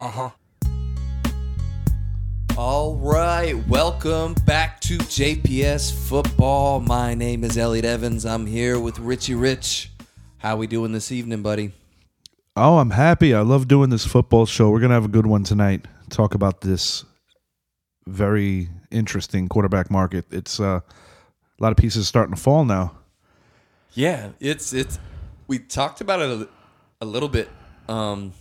Uh huh. All right, welcome back to JPS Football. My name is Elliot Evans. I'm here with Richie Rich. How we doing this evening, buddy? Oh, I'm happy. I love doing this football show. We're going to have a good one tonight. Talk about this very interesting quarterback market. It's uh, a lot of pieces starting to fall now. Yeah, it's it's. We talked about it a, a little bit. Um,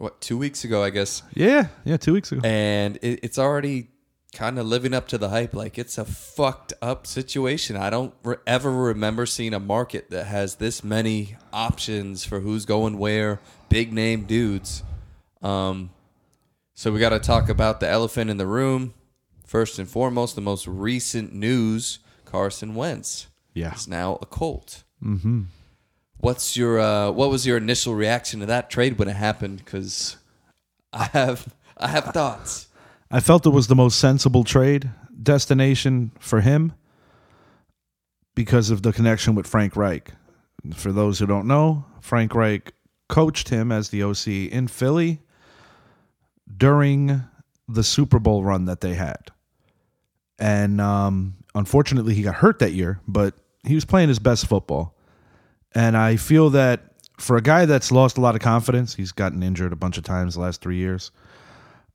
what two weeks ago, I guess, Yeah, yeah, two weeks ago. and it, it's already kind of living up to the hype. Like it's a fucked up situation. I don't re- ever remember seeing a market that has this many options for who's going where. Big name dudes. Um, so we got to talk about the elephant in the room. First and foremost, the most recent news: Carson Wentz Yeah. is now a Colt. Mm-hmm. What's your uh, what was your initial reaction to that trade when it happened? Because I have I have thoughts. I felt it was the most sensible trade destination for him because of the connection with Frank Reich. For those who don't know, Frank Reich coached him as the OC in Philly during the Super Bowl run that they had. And um, unfortunately, he got hurt that year, but he was playing his best football. And I feel that for a guy that's lost a lot of confidence, he's gotten injured a bunch of times the last three years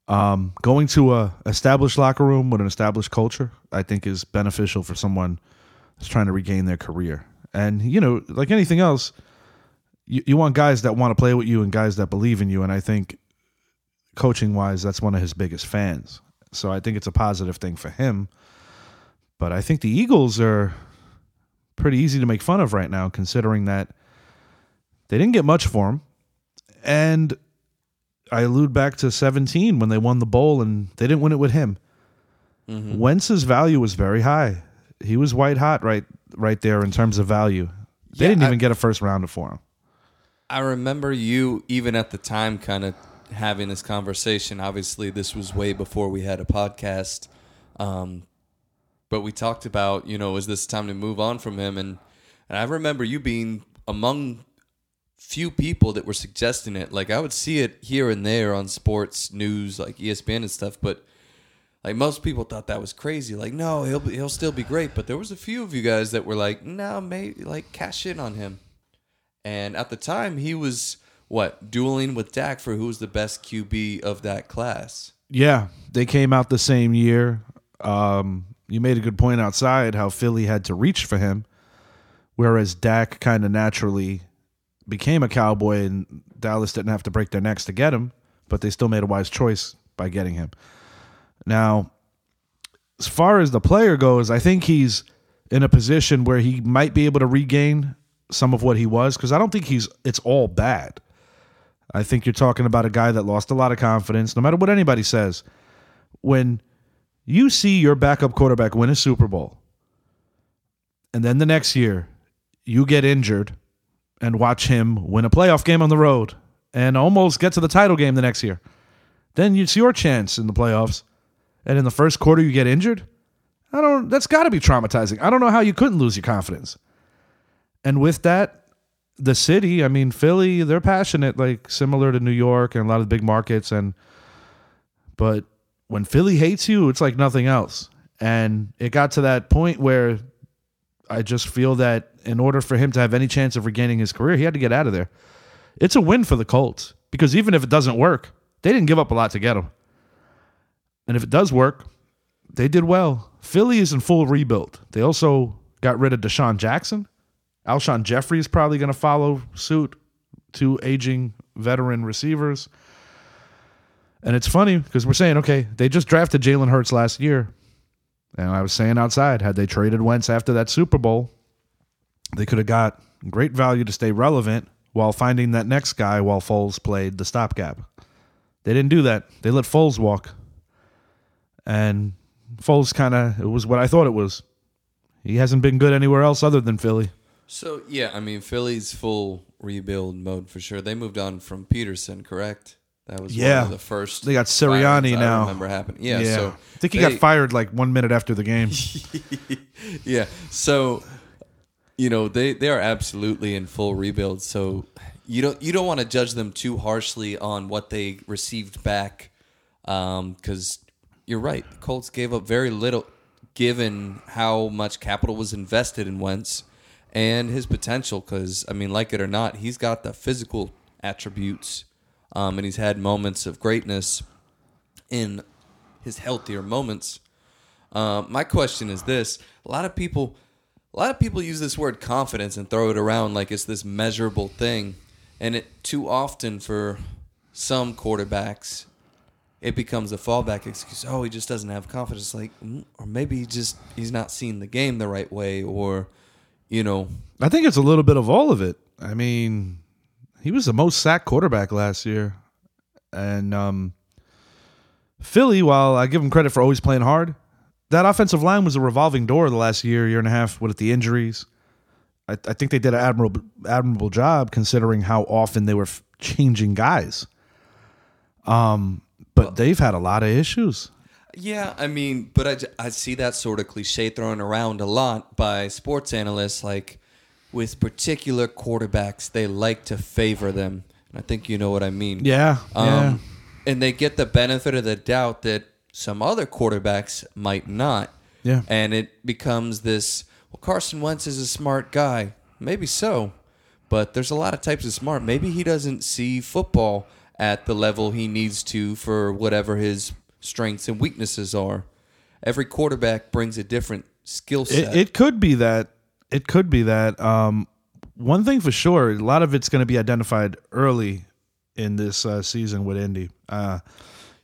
um, going to a established locker room with an established culture, I think is beneficial for someone that's trying to regain their career. And you know, like anything else, you, you want guys that want to play with you and guys that believe in you. And I think coaching wise, that's one of his biggest fans. So I think it's a positive thing for him. But I think the Eagles are pretty easy to make fun of right now, considering that they didn't get much for him. And I allude back to 17 when they won the bowl and they didn't win it with him. Wentz's value was very high. He was white hot right right there in terms of value. They Yeah, didn't I- even get a first rounder for him. I remember you even at the time kind of having this conversation. Obviously, this was way before we had a podcast. Um, but we talked about, you know, is this time to move on from him? And, and I remember you being among few people that were suggesting it. Like I would see it here and there on sports news, like ESPN and stuff, but like most people thought that was crazy. Like, no, he'll be, he'll still be great. But there was a few of you guys that were like, no, maybe like cash in on him. And at the time, he was what dueling with Dak for who was the best QB of that class. Yeah, they came out the same year. Um, you made a good point outside how Philly had to reach for him, whereas Dak kind of naturally became a cowboy and Dallas didn't have to break their necks to get him, but they still made a wise choice by getting him. Now, as far as the player goes, I think he's in a position where he might be able to regain some of what he was because I don't think he's it's all bad. I think you're talking about a guy that lost a lot of confidence, no matter what anybody says. When you see your backup quarterback win a Super Bowl, and then the next year you get injured and watch him win a playoff game on the road and almost get to the title game the next year, then it's your chance in the playoffs. And in the first quarter you get injured? I don't that's got to be traumatizing. I don't know how you couldn't lose your confidence. And with that, the city, I mean, Philly, they're passionate, like similar to New York and a lot of the big markets. And but when Philly hates you, it's like nothing else. And it got to that point where I just feel that in order for him to have any chance of regaining his career, he had to get out of there. It's a win for the Colts because even if it doesn't work, they didn't give up a lot to get him. And if it does work, they did well. Philly is in full rebuild. They also got rid of DeSean Jackson. Alshon Jeffery is probably going to follow suit. Two aging veteran receivers. And it's funny because we're saying, okay, they just drafted Jalen Hurts last year. And I was saying outside, had they traded Wentz after that Super Bowl, they could have got great value to stay relevant while finding that next guy while Foles played the stopgap. They didn't do that. They let Foles walk. And Foles kind of, it was what I thought it was. He hasn't been good anywhere else other than Philly. So yeah, I mean Philly's full rebuild mode for sure. They moved on from Pederson, correct? That was Yeah. one of the first. They got Sirianni I now. remember happening. Yeah, so I think he they- got fired like one minute after the game. yeah. So, you know, they they are absolutely in full rebuild. So, you don't you don't want to judge them too harshly on what they received back, um, because you're right. The Colts gave up very little, given how much capital was invested in Wentz and his potential. Because I mean, like it or not, he's got the physical attributes, um, and he's had moments of greatness in his healthier moments. Uh, my question is this: a lot of people, a lot of people use this word confidence and throw it around like it's this measurable thing, and it too often for some quarterbacks, it becomes a fallback excuse. Oh, he just doesn't have confidence. Like, mm, or maybe he just he's not seeing the game the right way, or you know, I think it's a little bit of all of it. I mean, he was the most sacked quarterback last year, and um, Philly. While I give him credit for always playing hard, that offensive line was a revolving door the last year, year and a half with the injuries. I, I think they did an admirable admirable job considering how often they were f- changing guys. Um, but they've had a lot of issues. Yeah, I mean, but I, I see that sort of cliche thrown around a lot by sports analysts. Like with particular quarterbacks, they like to favor them. And I think you know what I mean. Yeah, yeah. Um, And they get the benefit of the doubt that some other quarterbacks might not. Yeah. And it becomes this well, Carson Wentz is a smart guy. Maybe so. But there's a lot of types of smart. Maybe he doesn't see football at the level he needs to for whatever his strengths and weaknesses are. Every quarterback brings a different skill set. It, it could be that. It could be that. Um, one thing for sure, a lot of it's going to be identified early in this uh, season with Indy. Uh,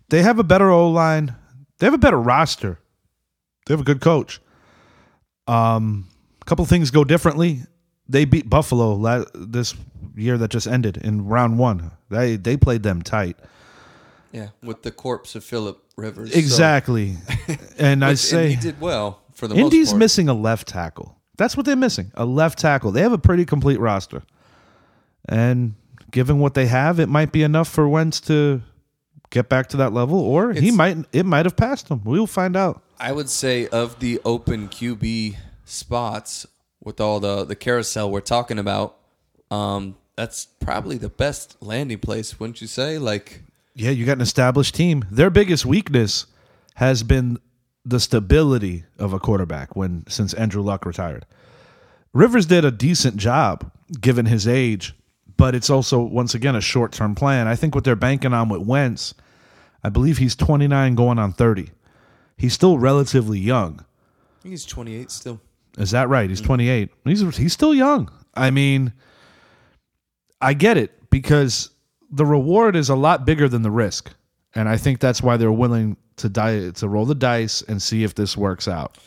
they have a better O line. They have a better roster. They have a good coach. Um, a couple things go differently. They beat Buffalo la- this year that just ended in round one. They they played them tight. yeah, with the corpse of Philip Rivers. So- Exactly. and I and say he did well for the Indy's most part. missing a left tackle. That's what they're missing. A left tackle. They have a pretty complete roster. And given what they have, it might be enough for Wentz to get back to that level or he might it might have passed him. We'll find out. I would say of the open QB spots with all the the carousel we're talking about, um, that's probably the best landing place, wouldn't you say? Like, Yeah, you got an established team. Their biggest weakness has been the stability of a quarterback when since Andrew Luck retired. Rivers did a decent job given his age, but it's also once again a short-term plan. I think what they're banking on with Wentz, I believe he's 29 going on 30. He's still relatively young. I think he's 28 still. Is that right? He's mm. 28. He's he's still young. I mean, I get it because the reward is a lot bigger than the risk, and I think that's why they're willing to die to roll the dice and see if this works out.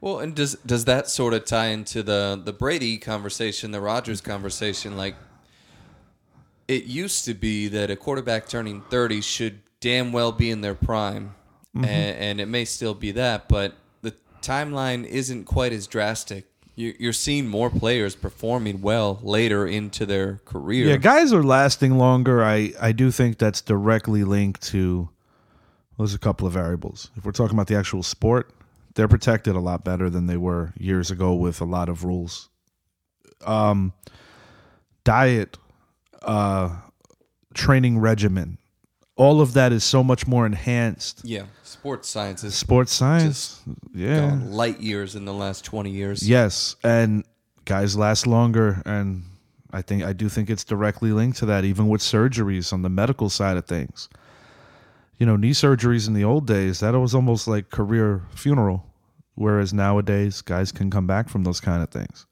Well, and does does that sort of tie into the the Brady conversation, the Rodgers conversation? Like, it used to be that a quarterback turning thirty should damn well be in their prime, mm-hmm. and, and it may still be that, but the timeline isn't quite as drastic. You- You're seeing more players performing well later into their career. Yeah, guys are lasting longer. I I do think that's directly linked to. Well, there's a couple of variables. If we're talking about the actual sport, they're protected a lot better than they were years ago with a lot of rules. Um, diet, uh, training regimen, all of that is so much more enhanced. yeah. Sports science has Sports science, yeah, gone light years in the last twenty years. Yes, and guys last longer, and I think I do think it's directly linked to that. Even with surgeries on the medical side of things, you know, knee surgeries in the old days that was almost like career funeral, whereas nowadays guys can come back from those kind of things.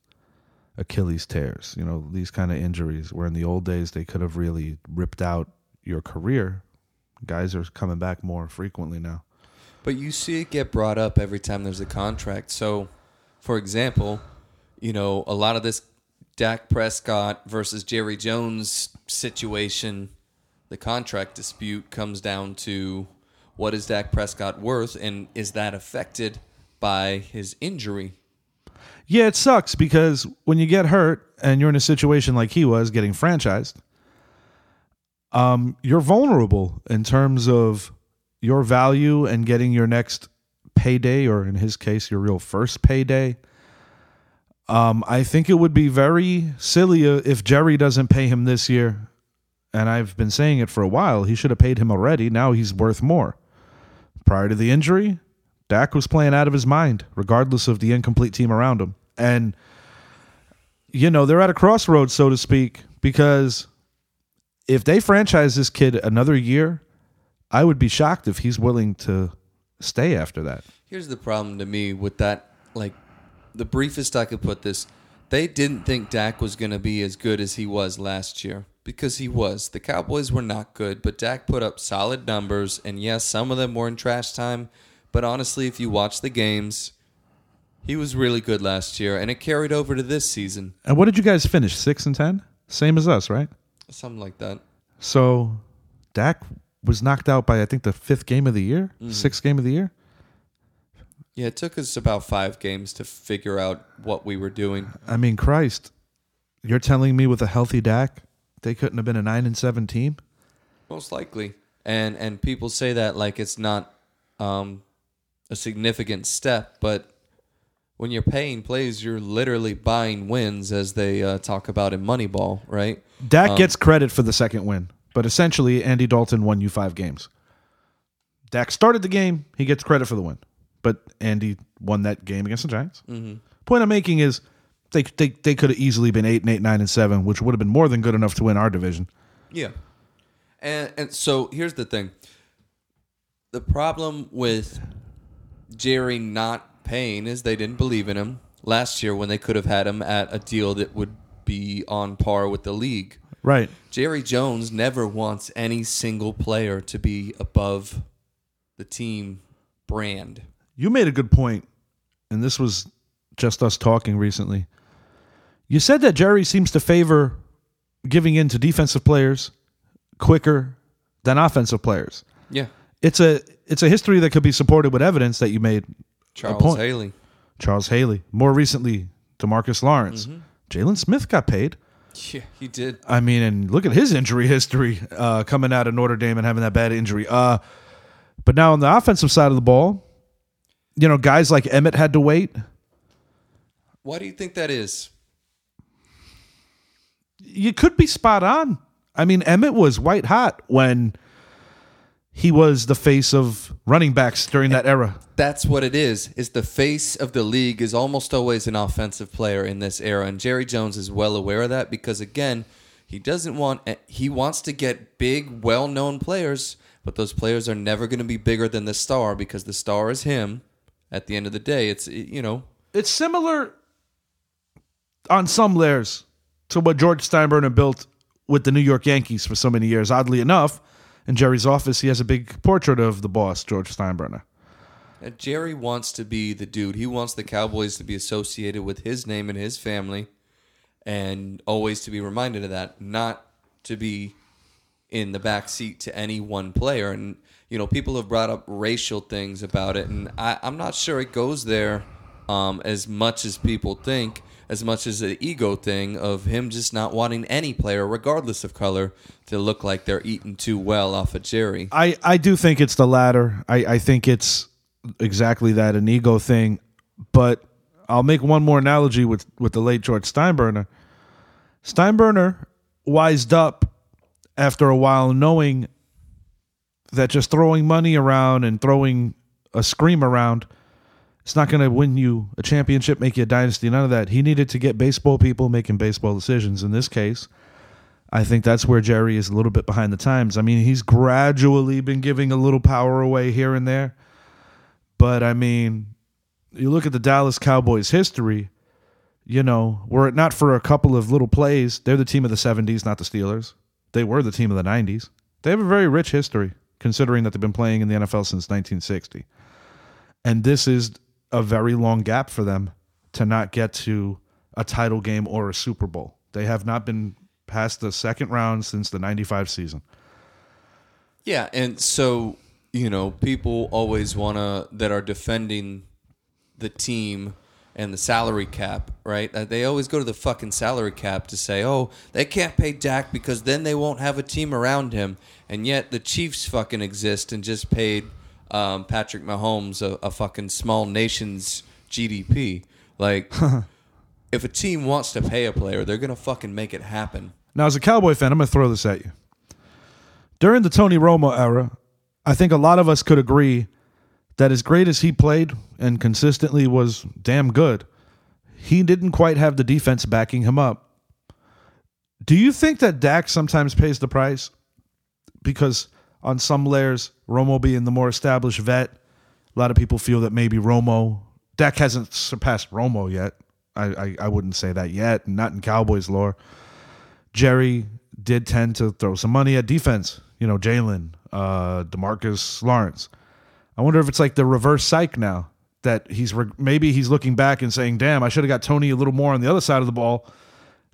Achilles tears, you know, these kind of injuries. Where in the old days they could have really ripped out your career. Guys are coming back more frequently now. But you see it get brought up every time there's a contract. So, for example, you know, a lot of this Dak Prescott versus Jerry Jones situation, the contract dispute comes down to what is Dak Prescott worth and is that affected by his injury? Yeah, it sucks because when you get hurt and you're in a situation like he was getting franchised, um, you're vulnerable in terms of your value and getting your next payday, or in his case, your real first payday. Um, I think it would be very silly uh, if Jerry doesn't pay him this year. And I've been saying it for a while. He should have paid him already. Now he's worth more. Prior to the injury, Dak was playing out of his mind, regardless of the incomplete team around him. And, you know, they're at a crossroads, so to speak, because if they franchise this kid another year, I would be shocked if he's willing to stay after that. Here's the problem to me with that. Like, the briefest I could put this, they didn't think Dak was going to be as good as he was last year because he was. The Cowboys were not good, but Dak put up solid numbers, and yes, some of them were in trash time. But honestly, if you watch the games, he was really good last year, and it carried over to this season. And what did you guys finish? Six and ten? Same as us, right? Something like that. So Dak was knocked out by I think the fifth game of the year, sixth game of the year. Yeah, it took us about five games to figure out what we were doing. I mean, Christ, you're telling me with a healthy Dak, they couldn't have been a nine and seven team? Most likely. And and people say that like it's not um, a significant step, but when you're paying plays, you're literally buying wins, as they uh, talk about in Moneyball, right? Dak gets credit for the second win, but essentially Andy Dalton won you five games. Dak started the game, he gets credit for the win, but Andy won that game against the Giants. Point I'm making is they they, they could have easily been eight and eight, nine and seven, which would have been more than good enough to win our division. Yeah. And and so here's the thing. The problem with Jerry not paying is they didn't believe in him last year when they could have had him at a deal that would be on par with the league. Right. Jerry Jones never wants any single player to be above the team brand. You made a good point, and this was just us talking recently. You said that Jerry seems to favor giving in to defensive players quicker than offensive players. Yeah. It's a it's a history that could be supported with evidence that you made. Charles point. Haley. Charles Haley, more recently, Demarcus Lawrence, Jaylon Smith got paid. Yeah, he did. I mean, and look at his injury history uh, coming out of Notre Dame and having that bad injury. Uh, but now on the offensive side of the ball, you know, guys like Emmett had to wait. Why do you think that is? You could be spot on. I mean, Emmett was white hot when he was the face of running backs during that era. That's what it is. Is the face of the league is almost always an offensive player in this era, and Jerry Jones is well aware of that because again, he doesn't want eh, he wants to get big, well-known players, but those players are never going to be bigger than the star because the star is him. At the end of the day, it's eh, you know It's similar on some layers to what George Steinbrenner built with the New York Yankees for so many years. Oddly enough, in Jerry's office, he has a big portrait of the boss, George Steinbrenner. Jerry wants to be the dude. He wants the Cowboys to be associated with his name and his family, and always to be reminded of that, not to be in the back seat to any one player. And you know, people have brought up racial things about it, and I, I'm not sure it goes there um, as much as people think. As much as the ego thing of him just not wanting any player, regardless of color, to look like they're eating too well off of Jerry. I, I do think it's the latter. I, I think it's exactly that, an ego thing. But I'll make one more analogy with, with the late George Steinbrenner. Steinbrenner wised up after a while knowing that just throwing money around and throwing a scream around it's not going to win you a championship, make you a dynasty, none of that. He needed to get baseball people making baseball decisions. In this case, I think that's where Jerry is a little bit behind the times. I mean, he's gradually been giving a little power away here and there. But I mean, you look at the Dallas Cowboys history, you know, were it not for a couple of little plays, they're the team of the 70s, not the Steelers. They were the team of the 90s. They have a very rich history, considering that they've been playing in the NFL since 1960. And this is a very long gap for them to not get to a title game or a Super Bowl. They have not been past the second round since the 95 season. Yeah, and so you know, people always want to that are defending the team and the salary cap, right? Uh, They always go to the fucking salary cap to say, "Oh, they can't pay Dak because then they won't have a team around him." And yet the Chiefs fucking exist and just paid um, Patrick Mahomes a, a fucking small nation's GDP. Like if a team wants to pay a player, they're gonna fucking make it happen. Now, as a Cowboy fan, I'm going to throw this at you. During the Tony Romo era, I think a lot of us could agree that as great as he played and consistently was damn good, he didn't quite have the defense backing him up. Do you think that Dak sometimes pays the price? Because on some layers, Romo being the more established vet, a lot of people feel that maybe Romo, Dak hasn't surpassed Romo yet. I, I, I wouldn't say that yet, not in Cowboys lore. Jerry did tend to throw some money at defense. You know, Jaylon, uh, Demarcus Lawrence. I wonder if it's like the reverse psych now that he's re- maybe he's looking back and saying, "Damn, I should have got Tony a little more on the other side of the ball."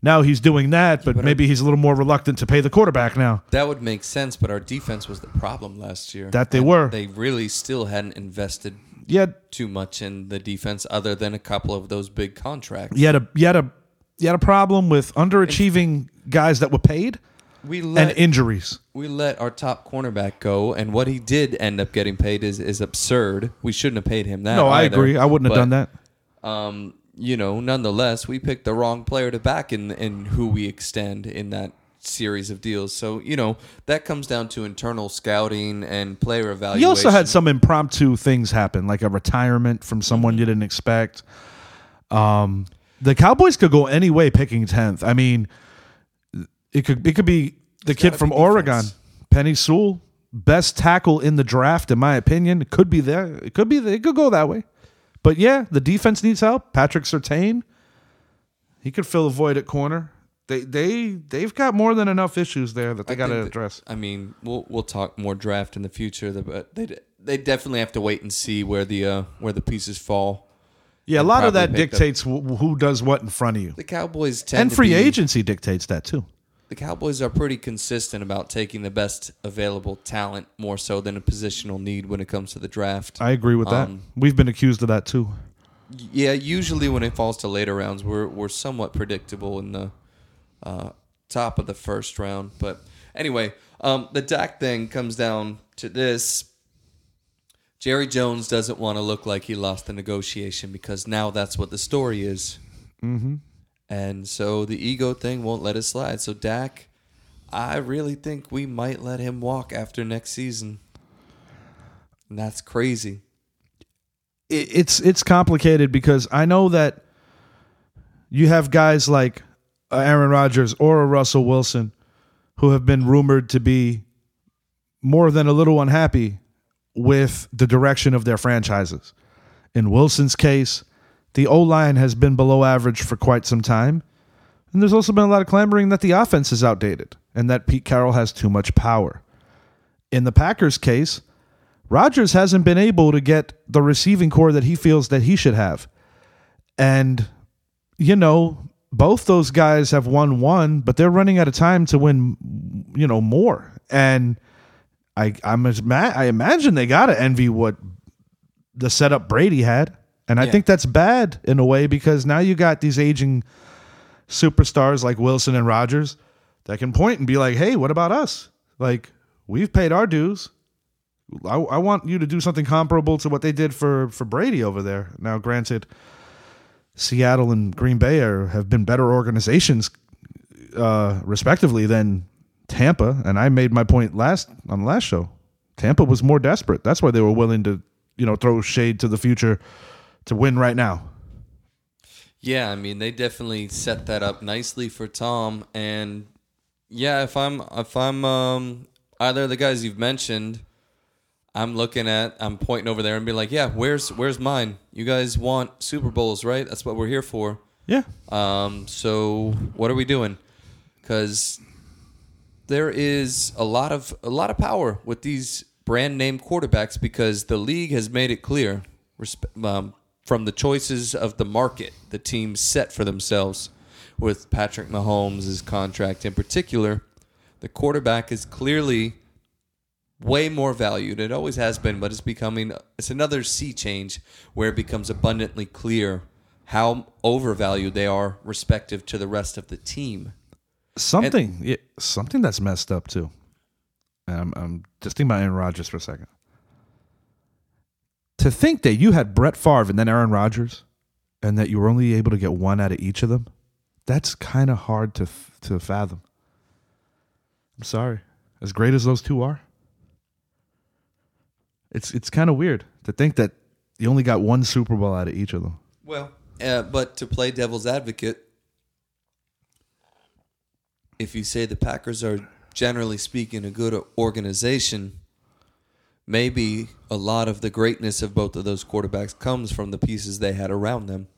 Now he's doing that, but maybe he's a little more reluctant to pay the quarterback now. That would make sense, but our defense was the problem last year. That they were. They really still hadn't invested Yeah, too much in the defense, other than a couple of those big contracts. you had a you had a you had a problem with underachieving guys that were paid We and injuries. we let our top cornerback go, and what he did end up getting paid is is absurd. We shouldn't have paid him that. No, I agree. I wouldn't have done that. Um, you know, nonetheless, we picked the wrong player to back in in who we extend in that series of deals. So you know that comes down to internal scouting and player evaluation. You also had some impromptu things happen, like a retirement from someone you didn't expect. Um, the Cowboys could go any way picking tenth. I mean, it could it could be the kid from Oregon, defense. Penei Sewell, best tackle in the draft, in my opinion. It could be there. It could be. there. It could go that way. But yeah, the defense needs help. Patrick Surtain, he could fill a void at corner. They they they've got more than enough issues there that they got to that- address. I mean, we'll we'll talk more draft in the future, but they they definitely have to wait and see where the uh, where the pieces fall. Yeah, a lot of that probably make the- dictates wh- who does what in front of you. The Cowboys tend And free be- agency dictates that too. The Cowboys are pretty consistent about taking the best available talent more so than a positional need when it comes to the draft. I agree with that. Um, We've been accused of that too. Yeah, usually when it falls to later rounds, we're we're somewhat predictable in the uh, top of the first round. But anyway, um, the Dak thing comes down to this: Jerry Jones doesn't want to look like he lost the negotiation because now that's what the story is, mm-hmm. And so the ego thing won't let it slide. So Dak, I really think we might let him walk after next season. And that's crazy. It, it's it's complicated because I know that you have guys like Aaron Rodgers or a Russell Wilson who have been rumored to be more than a little unhappy with the direction of their franchises. In Wilson's case, the O line has been below average for quite some time. And there's also been a lot of clamoring that the offense is outdated and that Pete Carroll has too much power. In the Packers' case, Rodgers hasn't been able to get the receiving corps that he feels that he should have. And, you know, both those guys have won one, but they're running out of time to win, you know, more. And I I'm I imagine they gotta envy what the setup Brady had. And I Yeah. think that's bad in a way because now you got these aging superstars like Wilson and Rodgers that can point and be like, hey, what about us? Like, we've paid our dues. I, I want you to do something comparable to what they did for, for Brady over there. Now, granted, Seattle and Green Bay are, have been better organizations, uh, respectively, than Tampa. And I made my point last on the last show. Tampa was more desperate. That's why they were willing to, you know, throw shade to the future to win right now. Yeah, I mean they definitely set that up nicely for Tom and yeah, if I'm if I'm um either of the guys you've mentioned, I'm looking at I'm pointing over there and be like, "Yeah, where's where's mine? You guys want Super Bowls, right? That's what we're here for." Yeah. Um so what are we doing? Cuz there is a lot of a lot of power with these brand name quarterbacks because the league has made it clear um, from the choices of the market the teams set for themselves with Patrick Mahomes' contract in particular the quarterback is clearly way more valued it always has been but it's becoming it's another sea change where it becomes abundantly clear how overvalued they are respective to the rest of the team Something, yeah, something that's messed up too. And I'm, I'm just thinking about Aaron Rodgers for a second. To think that you had Brett Favre and then Aaron Rodgers, and that you were only able to get one out of each of them, that's kind of hard to to fathom. I'm sorry. As great as those two are, it's it's kind of weird to think that you only got one Super Bowl out of each of them. Well, uh, but to play devil's advocate, if you say the Packers are generally speaking a good organization, maybe a lot of the greatness of both of those quarterbacks comes from the pieces they had around them.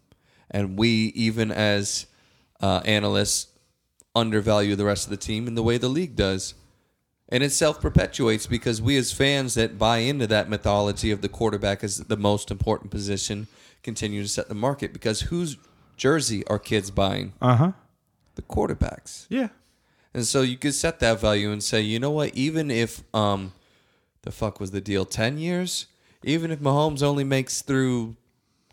And we, even as uh, analysts, undervalue the rest of the team in the way the league does. And it self perpetuates because we, as fans that buy into that mythology of the quarterback as the most important position, continue to set the market. Because whose jersey are kids buying? Uh huh. The quarterbacks. Yeah. And so you could set that value and say, you know what? Even if um, the fuck was the deal? Ten years. Even if Mahomes only makes through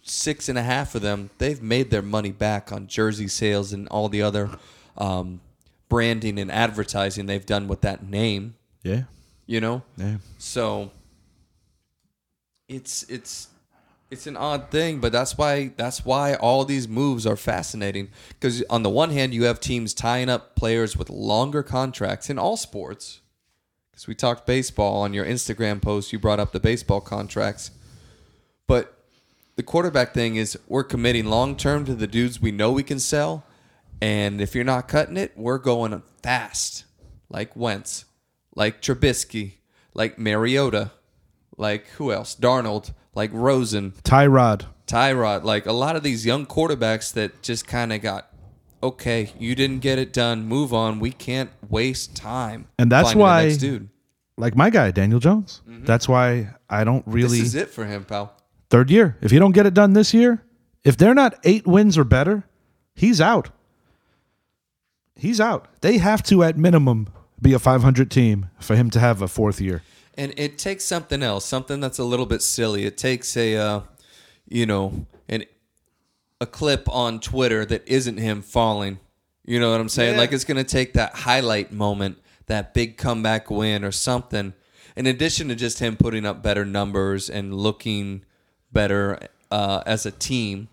six and a half of them, they've made their money back on jersey sales and all the other um, branding and advertising they've done with that name. Yeah. You know. Yeah. So it's it's it's an odd thing, but that's why that's why all these moves are fascinating. Because on the one hand, you have teams tying up players with longer contracts in all sports. Because we talked baseball on your Instagram post, you brought up the baseball contracts, but the quarterback thing is we're committing long term to the dudes we know we can sell, and if you're not cutting it, we're going fast, like Wentz, like Trubisky, like Mariota, like who else? Darnold, like Rosen, Tyrod. Tyrod, like a lot of these young quarterbacks that just kind of got okay, you didn't get it done, move on. We can't waste time. And that's why- next dude. Like my guy, Daniel Jones. That's why I don't really This is it for him, pal. third year. If you don't get it done this year, if they're not eight wins or better, he's out. He's out. They have to, at minimum, be a 500 team for him to have a fourth year. And it takes something else, something that's a little bit silly. It takes a, uh, you know, a clip on Twitter that isn't him falling. You know what I'm saying? Yeah. Like it's going to take that highlight moment, that big comeback win or something. In addition to just him putting up better numbers and looking better uh, as a team,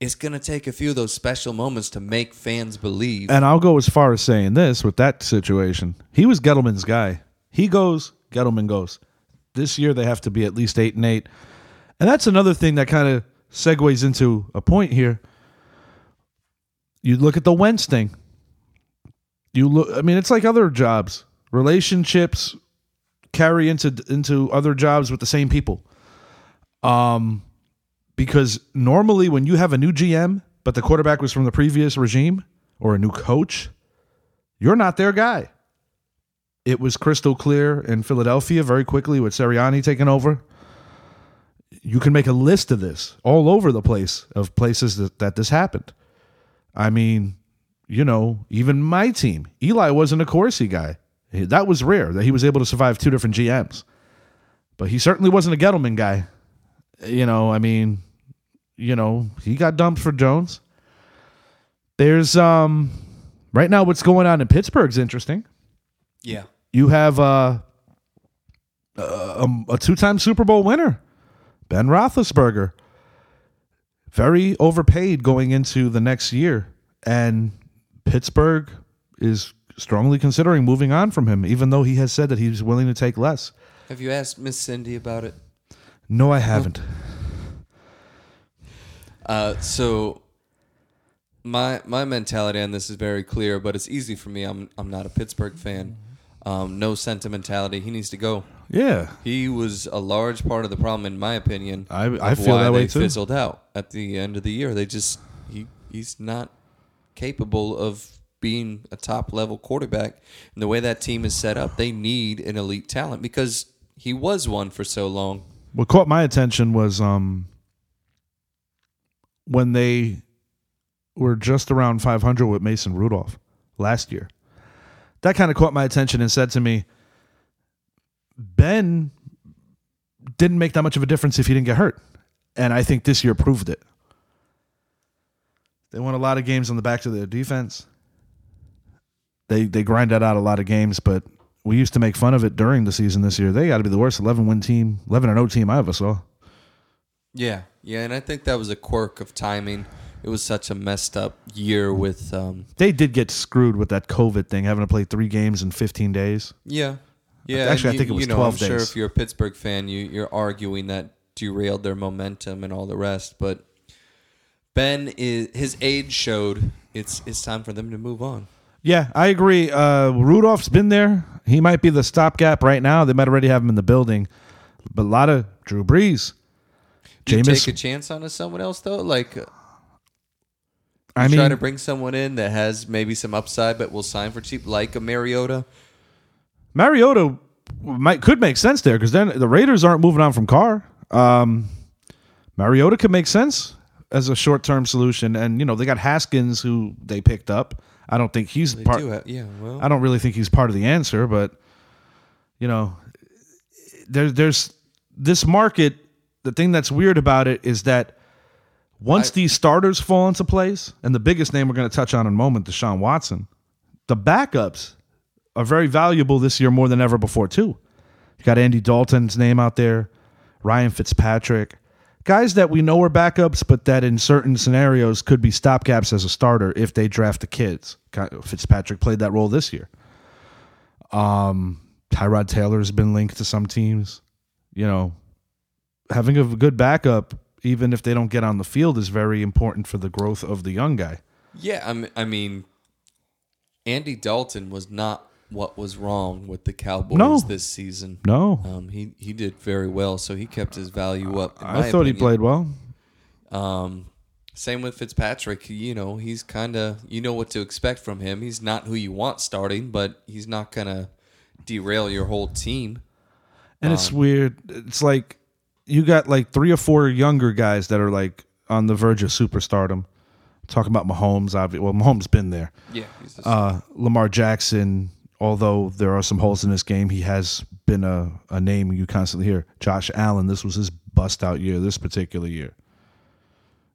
it's going to take a few of those special moments to make fans believe. And I'll go as far as saying this with that situation. He was Gettleman's guy. He goes, Gettleman goes. This year they have to be at least eight and eight. And that's another thing that kind of segues into a point here. You look at the Wentz thing. You look I mean, it's like other jobs. Relationships carry into into other jobs with the same people. Um because normally when you have a new GM, but the quarterback was from the previous regime or a new coach, you're not their guy. It was crystal clear in Philadelphia very quickly with Sirianni taking over. You can make a list of this all over the place of places that, that this happened. I mean, you know, even my team, Eli wasn't Accorsi guy. That was rare that he was able to survive two different GMs. But he certainly wasn't a Gettleman guy. You know, I mean, you know, he got dumped for Jones. There's um right now what's going on in Pittsburgh's interesting. yeah. You have uh, a, a two-time Super Bowl winner, Ben Roethlisberger, very overpaid going into the next year, and Pittsburgh is strongly considering moving on from him, even though he has said that he's willing to take less. Have you asked Miss Cindy about it? No, I haven't. Uh, so my my mentality on this is very clear, but it's easy for me. I'm I'm not a Pittsburgh fan. Um, no sentimentality. He needs to go. Yeah, He was a large part of the problem, in my opinion. I- I feel why that way they too. Fizzled out at the end of the year. They just he he's not capable of being a top level quarterback. And the way that team is set up, they need an elite talent because he was one for so long. what caught my attention was um when they were just around 500 with Mason Rudolph last year. That kind of caught my attention and said to me, Ben didn't make that much of a difference if he didn't get hurt. And I think this year proved it. They won a lot of games on the backs of their defense. They they grinded out a lot of games, but we used to make fun of it during the season this year. They got to be the worst 11 win team, 11 and 0 team I ever saw. Yeah, yeah, and I think that was a quirk of timing. It was such a messed up year with, um, They did get screwed with that COVID thing, having to play three games in 15 days. yeah, yeah. Actually, I you- think it was you know, 12 I'm Sure, days. if you're a Pittsburgh fan, you you're arguing that derailed their momentum and all the rest, but Ben is his age showed it's it's time for them to move on. Yeah, I agree. Uh, Rudolph's been there. He might be the stopgap right now. They might already have him in the building. But a lot of Drew Brees. Do you Jameis- take a chance on someone else though? Like, uh, I mean, try to bring someone in that has maybe some upside, but will sign for cheap, like a Mariota. Mariota might could make sense there because then the Raiders aren't moving on from Carr. Um, Mariota could make sense as a short term solution, and you know they got Haskins who they picked up. I don't think he's They part. have, yeah. Well, I don't really think he's part of the answer, but you know, there's there's this market. The thing that's weird about it is that once I- these starters fall into place, and the biggest name we're going to touch on in a moment, Deshaun Watson, the backups are very valuable this year more than ever before too. You got Andy Dalton's name out there, Ryan Fitzpatrick, guys that we know are backups, but that in certain scenarios could be stopgaps as a starter if they draft the kids. Fitzpatrick played that role this year. Um, Tyrod Taylor has been linked to some teams. You know, having a good backup, even if they don't get on the field, is very important for the growth of the young guy. Yeah, I mean, I mean, Andy Dalton was not what was wrong with the Cowboys No. this season. No, Um, he he did very well, so he kept his value up. I thought he played well. Um, same with Fitzpatrick. You know, he's kind of you know what to expect from him. He's not who you want starting, but he's not gonna derail your whole team. And it's weird. It's like you got like three or four younger guys that are like on the verge of superstardom. Talking about Mahomes, obviously. Well, Mahomes been there. Yeah, Uh, Lamar Jackson, although there are some holes in this game, he has been a, a name you constantly hear. Josh Allen, this was his bust out year, this particular year.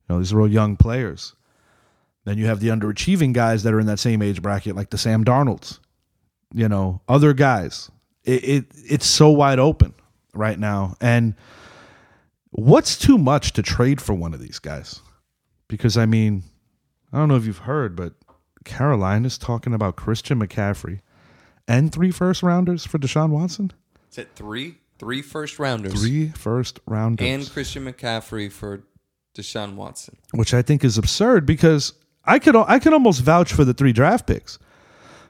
You know, these are all young players. Then you have the underachieving guys that are in that same age bracket, like the Sam Darnolds. You know, other guys. It, it it's so wide open right now. And what's too much to trade for one of these guys? Because I mean, I don't know if you've heard, but Carolina's talking about Christian McCaffrey and three first rounders for Deshaun Watson. is it three three first rounders Three first rounders. and Christian McCaffrey for Deshaun Watson? which I think is absurd because I could I could almost vouch for the three draft picks.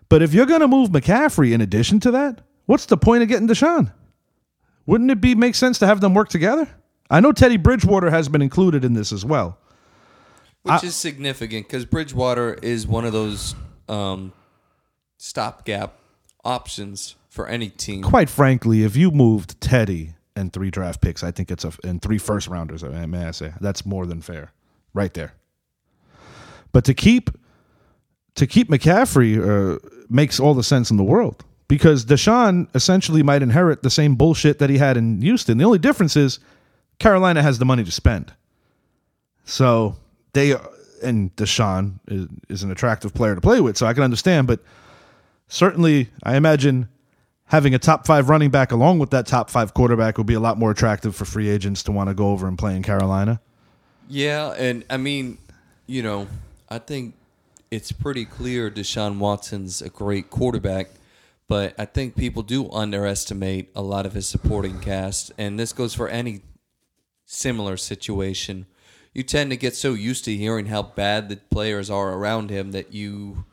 But if you're going to move McCaffrey in addition to that, what's the point of getting Deshaun? Wouldn't it be make sense to have them work together? I know Teddy Bridgewater has been included in this as well. Which is significant because Bridgewater is one of those um, stopgap options for any team. Quite frankly, if you moved Teddy and three draft picks, I think it's a and three first rounders. May I say that's more than fair, right there. But to keep to keep McCaffrey uh, makes all the sense in the world because Deshaun essentially might inherit the same bullshit that he had in Houston. The only difference is Carolina has the money to spend, so they and Deshaun is, is an attractive player to play with, so I can understand. But certainly, I imagine having a top five running back along with that top five quarterback would be a lot more attractive for free agents to want to go over and play in Carolina. Yeah, and I mean, you know, I think it's pretty clear Deshaun Watson's a great quarterback, but I think people do underestimate a lot of his supporting cast, and this goes for any similar situation. You tend to get so used to hearing how bad the players are around him that you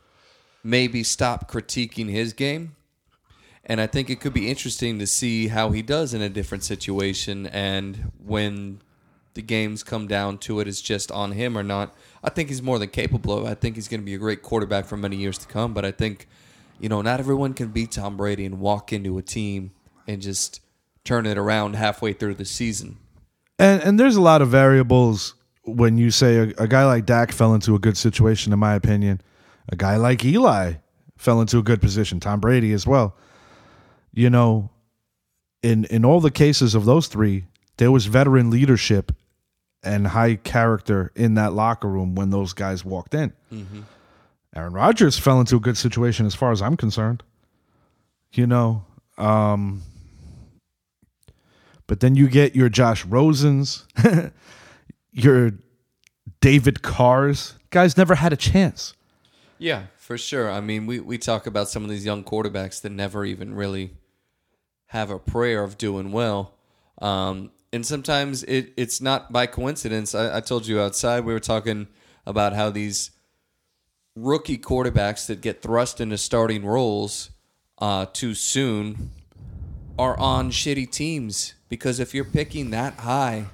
maybe stop critiquing his game. And I think it could be interesting to see how he does in a different situation and when the games come down to it's just on him or not. I think he's more than capable of. I think he's going to be a great quarterback for many years to come. But I think, you know, not everyone can beat Tom Brady and walk into a team and just turn it around halfway through the season. And and there's a lot of variables when you say a, a guy like Dak fell into a good situation, in my opinion. A guy like Eli fell into a good position. Tom Brady as well. You know, in in all the cases of those three, there was veteran leadership and high character in that locker room when those guys walked in. Aaron Rodgers fell into a good situation as far as I'm concerned. You know, um, But then you get your Josh Rosens, your David Carrs. Guys never had a chance. Yeah, for sure. I mean, we, we talk about some of these young quarterbacks that never even really have a prayer of doing well. Um, and sometimes it, it's not by coincidence. I, I told you outside, we were talking about how these rookie quarterbacks that get thrust into starting roles uh, too soon are on shitty teams because if you're picking that high,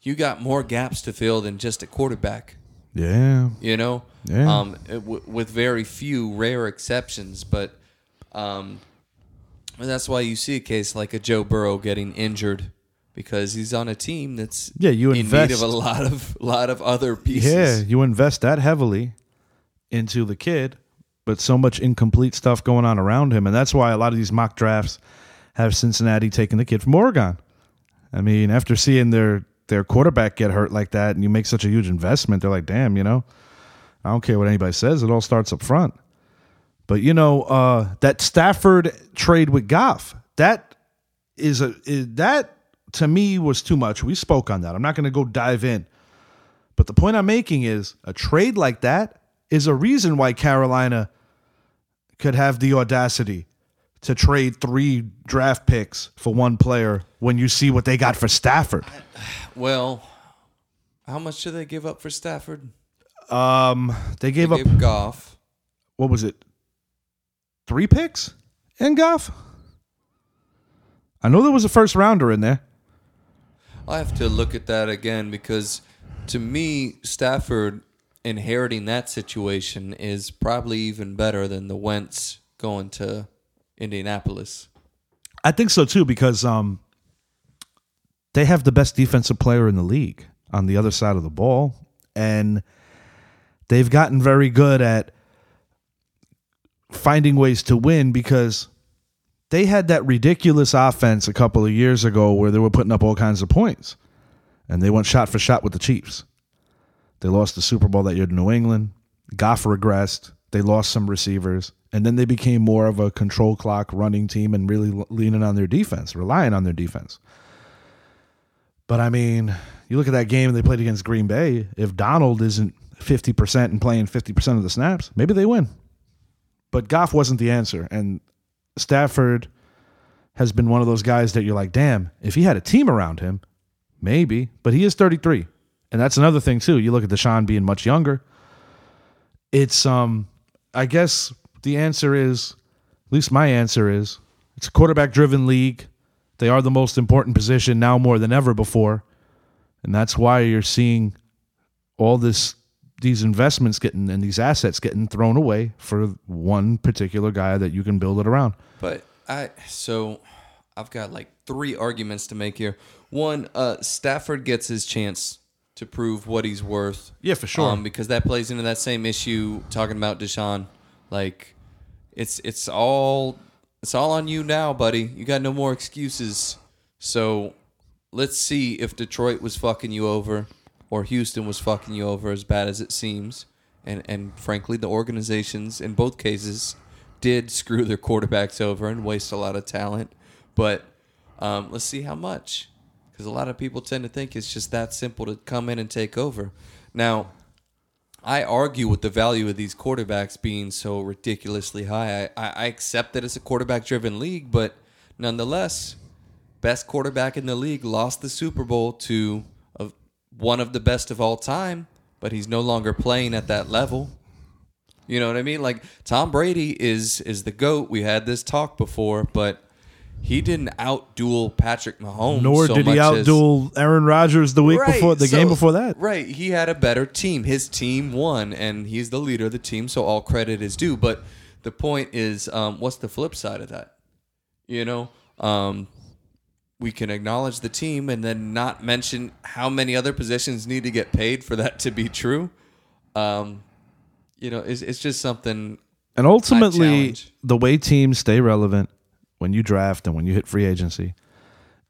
you got more gaps to fill than just a quarterback. Yeah. You know, Yeah. um, w- with very few rare exceptions, but um, and that's why you see a case like a Joe Burrow getting injured because he's on a team that's Yeah, you in invest- need of a lot of lot of other pieces. Yeah, you invest that heavily into the kid, but so much incomplete stuff going on around him. And that's why a lot of these mock drafts have Cincinnati taking the kid from Oregon. I mean, after seeing their their quarterback get hurt like that and you make such a huge investment, they're like, damn, you know, I don't care what anybody says, it all starts up front. But you know, uh, that Stafford trade with Goff, that is a is, that to me was too much. We spoke on that. I'm not going to go dive in. But the point I'm making is a trade like that is a reason why Carolina could have the audacity to trade three draft picks for one player when you see what they got for Stafford. Well, how much do they give up for Stafford? Um, they gave They up gave Goff. what was it? Three picks in Goff. I know there was a first rounder in there. I have to look at that again because to me, Stafford inheriting that situation is probably even better than the Wentz going to Indianapolis. I think so too because um, they have the best defensive player in the league on the other side of the ball, and they've gotten very good at finding ways to win because they had that ridiculous offense a couple of years ago where they were putting up all kinds of points, and they went shot for shot with the Chiefs. They lost the Super Bowl that year to New England. Goff regressed. They lost some receivers, and then they became more of a control clock running team and really leaning on their defense, relying on their defense. But I mean, you look at that game they played against Green Bay. If Donald isn't fifty percent and playing fifty percent of the snaps, maybe they win. But Goff wasn't the answer, and Stafford has been one of those guys that you're like, damn, if he had a team around him, maybe. But he is 33. And that's another thing too. You look at Deshaun being much younger. It's um I guess the answer is at least my answer is it's a quarterback driven league. They are the most important position now more than ever before. And that's why you're seeing all this these investments getting and these assets getting thrown away for one particular guy that you can build it around. But I so I've got like three arguments to make here. One, uh, Stafford gets his chance to prove what he's worth. Yeah, for sure. Um, because that plays into that same issue talking about Deshaun. Like, it's it's all it's all on you now, buddy. You got no more excuses. So let's see if Detroit was fucking you over or Houston was fucking you over as bad as it seems. And and frankly, the organizations in both cases did screw their quarterbacks over and waste a lot of talent. But um, let's see how much, because a lot of people tend to think it's just that simple to come in and take over. Now, I argue with the value of these quarterbacks being so ridiculously high. I, I, accept that it's a quarterback driven league, but nonetheless, best quarterback in the league lost the Super Bowl to one of the best of all time, but he's no longer playing at that level. You know what I mean? Like Tom Brady is is the goat. We had this talk before, but he didn't outduel Patrick Mahomes. Nor so did he much as- Aaron Rodgers the week Right, before the so- game before that. Right. He had a better team. His team won, and he's the leader of the team, so all credit is due. But the point is, um, what's the flip side of that? You know, um, we can acknowledge the team and then not mention how many other positions need to get paid for that to be true. Um, you know, it's, it's just something. And ultimately, the way teams stay relevant when you draft and when you hit free agency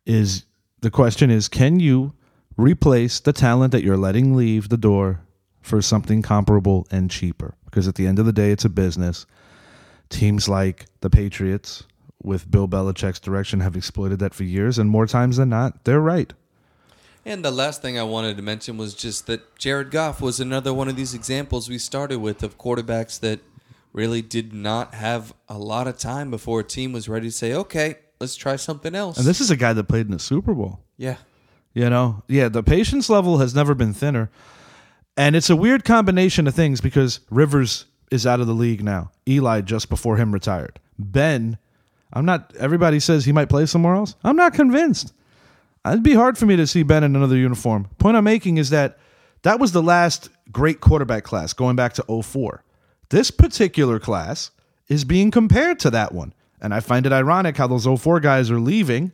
is the question is can you replace the talent that you're letting leave the door for something comparable and cheaper? Because at the end of the day, it's a business. Teams like the Patriots with Bill Belichick's direction, have exploited that for years, and more times than not, they're right. And the last thing I wanted to mention was just that Jared Goff was another one of these examples we started with of quarterbacks that really did not have a lot of time before a team was ready to say, okay, let's try something else. And this is a guy that played in the Super Bowl. yeah. You know, yeah, the patience level has never been thinner. And it's a weird combination of things because Rivers is out of the league now. Eli just before him retired. Ben, I'm not, everybody says he might play somewhere else. I'm not convinced. It'd be hard for me to see Ben in another uniform. Point I'm making is that that was the last great quarterback class going back to 04. This particular class is being compared to that one. And I find it ironic how those 04 guys are leaving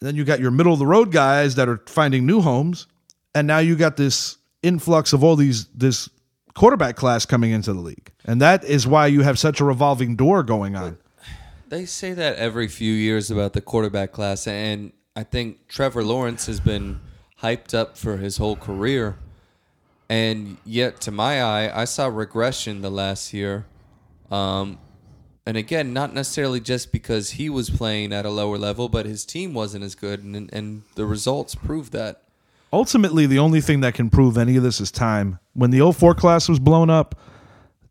then you got your middle of the road guys that are finding new homes, and now you got this influx of all these this quarterback class coming into the league, and that is why you have such a revolving door going on. They say that every few years about the quarterback class, and I think Trevor Lawrence has been hyped up for his whole career. And yet, to my eye, I saw regression the last year. Um, and again, not necessarily just because he was playing at a lower level, but his team wasn't as good, and, and the results prove that. Ultimately, the only thing that can prove any of this is time. When the 04 class was blown up,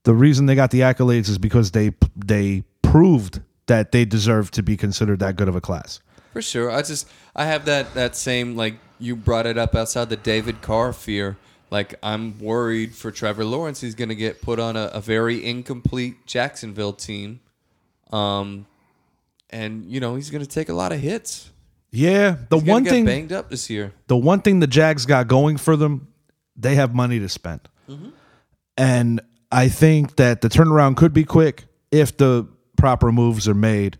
the reason they got the accolades is because they they proved that they deserve to be considered that good of a class. For sure. I just I have that that same like you brought it up outside the David Carr fear. Like I'm worried for Trevor Lawrence. He's going to get put on a, a very incomplete Jacksonville team, um, and you know he's going to take a lot of hits. Yeah, the He's one thing banged up this year. the one thing the Jags got going for them, they have money to spend. And I think that the turnaround could be quick if the proper moves are made.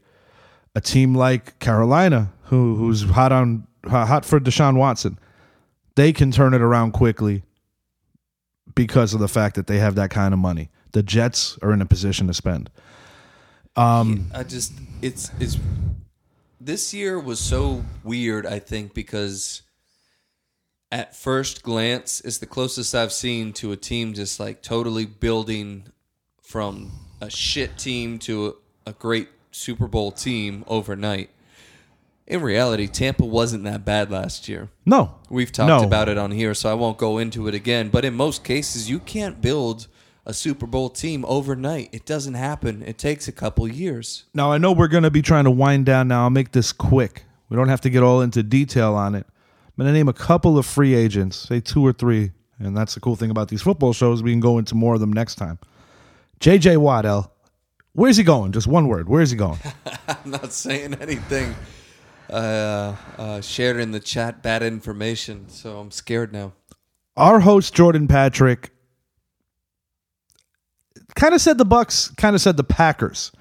A team like Carolina, who who's hot on hot for Deshaun Watson, they can turn it around quickly because of the fact that they have that kind of money. The Jets are in a position to spend. Um, I just it's it's this year was so weird. I think because at first glance, it's the closest I've seen to a team just like totally building from a shit team to a, great Super Bowl team overnight. In reality, Tampa wasn't that bad last year. no, We've talked No. about it on here, so I won't go into it again. But in most cases, you can't build a Super Bowl team overnight. It doesn't happen. It takes a couple years. Now I know we're going to be trying to wind down. Now I'll make this quick. We don't have to get all into detail on it. I'm going to name a couple of free agents, say two or three, and that's the cool thing about these football shows. We can go into more of them next time. J.J. Waddell, where's he going? Just one word. Where's he going? I'm not saying anything uh, uh, shared in the chat bad information, so I'm scared now. Our host Jordan Patrick kind of said the Bucs, kind of said the Packers.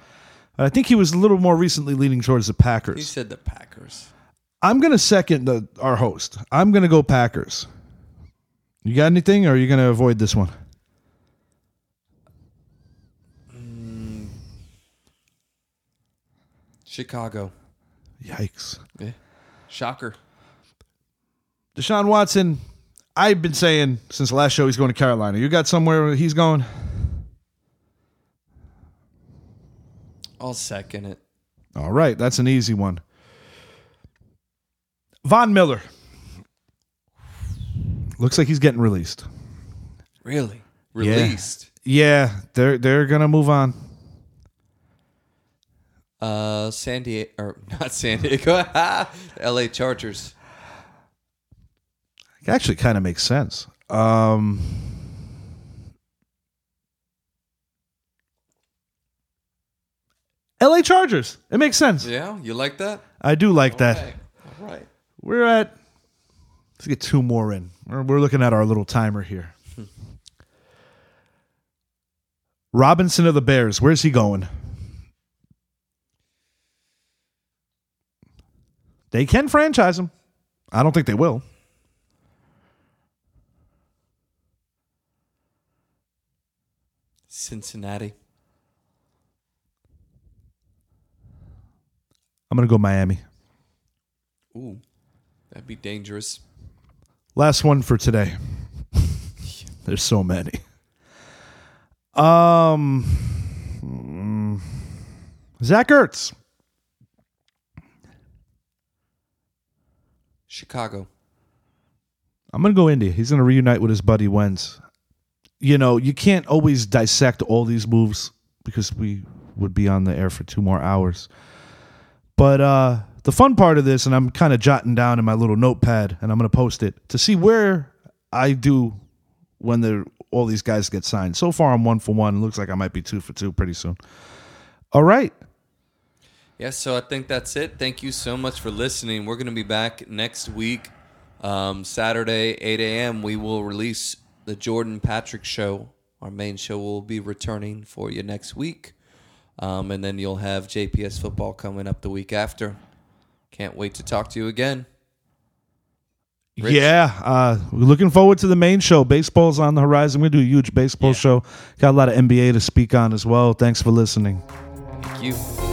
I think he was a little more recently leaning towards the Packers. He said the Packers. I'm going to second the, our host. I'm going to go Packers. You got anything, or are you going to avoid this one? Chicago. Yikes. Yeah. Shocker. Deshaun Watson, I've been saying since the last show he's going to Carolina. You got somewhere he's going? I'll second it. All right, that's an easy one. Von Miller. Looks like he's getting released. Really? Released. Yeah, they're they're gonna move on. Uh, San Diego, or not San Diego, L.A. Chargers. It actually kind of makes sense. Um, L.A. Chargers. It makes sense. Yeah, you like that? I do like that. Okay. All right. We're at. Let's get two more in. We're, we're looking at our little timer here. Robinson of the Bears. Where's he going? They can franchise him. I don't think they will. Cincinnati. I'm going to go Miami. Ooh, that'd be dangerous. Last one for today. There's so many. Um, mm, Zach Ertz. Chicago. I'm gonna go Indy. He's gonna reunite with his buddy Wentz. You know, you can't always dissect all these moves because we would be on the air for two more hours. But uh the fun part of this, and I'm kind of jotting down in my little notepad, and I'm gonna post it to see where I do when the all these guys get signed. So far, I'm one for one. Looks like I might be two for two pretty soon. All right. Yes, so I think that's it. Thank you so much for listening. We're going to be back next week, um, Saturday, 8 a.m. We will release the Jordan Patrick show. Our main show will be returning for you next week. Um, and then you'll have JPS football coming up the week after. Can't wait to talk to you again. Rich? Yeah, uh, we're looking forward to the main show. Baseball's on the horizon. We do a huge baseball Yeah. show. Got a lot of NBA to speak on as well. Thanks for listening. Thank you.